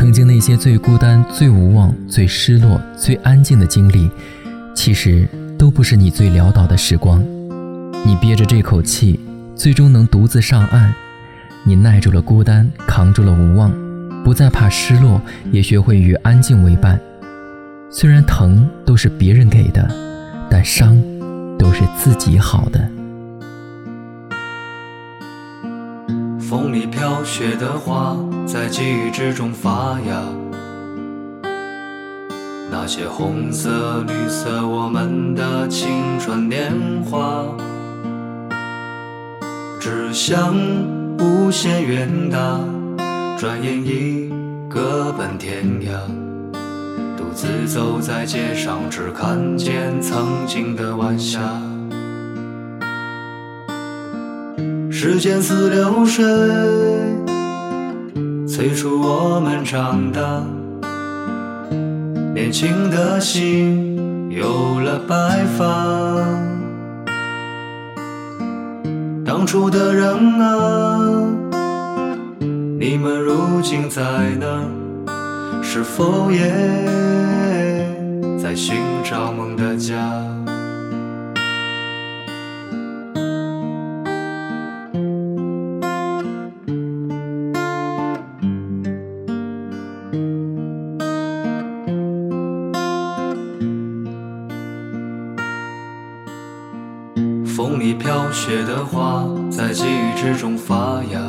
曾经那些最孤单、最无望、最失落、最安静的经历，其实都不是你最潦倒的时光。你憋着这口气，最终能独自上岸。你耐住了孤单，扛住了无望，不再怕失落，也学会与安静为伴。虽然疼都是别人给的，但伤都是自己好的。风里飘雪的花，在记忆之中发芽。那些红色、绿色，我们的青春年华，志向无限远大，转眼已各奔天涯。独自走在街上，只看见曾经的晚霞。时间似流水，催促我们长大。年轻的心有了白发。当初的人啊，你们如今在哪？是否也在寻找梦的家？风里飘雪的花，在记忆之中发芽。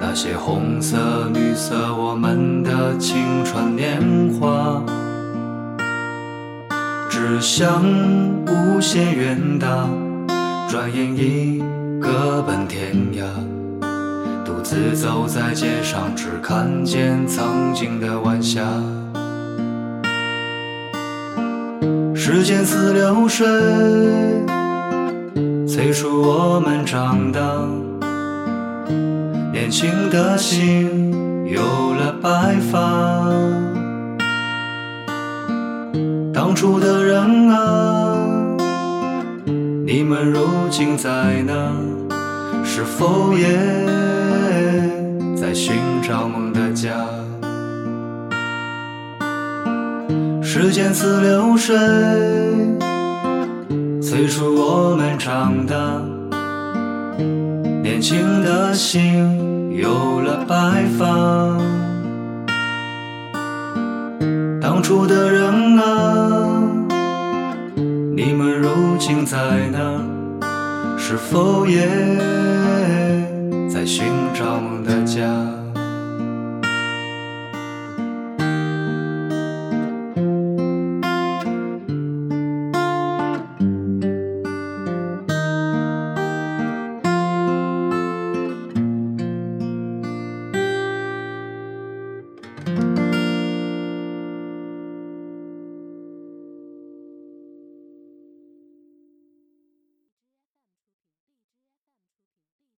那些红色、绿色，我们的青春年华。志向无限远大，转眼已各奔天涯。独自走在街上，只看见曾经的晚霞。时间似流水，催促我们长大。年轻的心有了白发。当初的人啊，你们如今在哪？是否也在寻找梦时间似流水，催促我们长大。年轻的心有了白发。当初的人啊，你们如今在哪？是否也在寻找梦的家？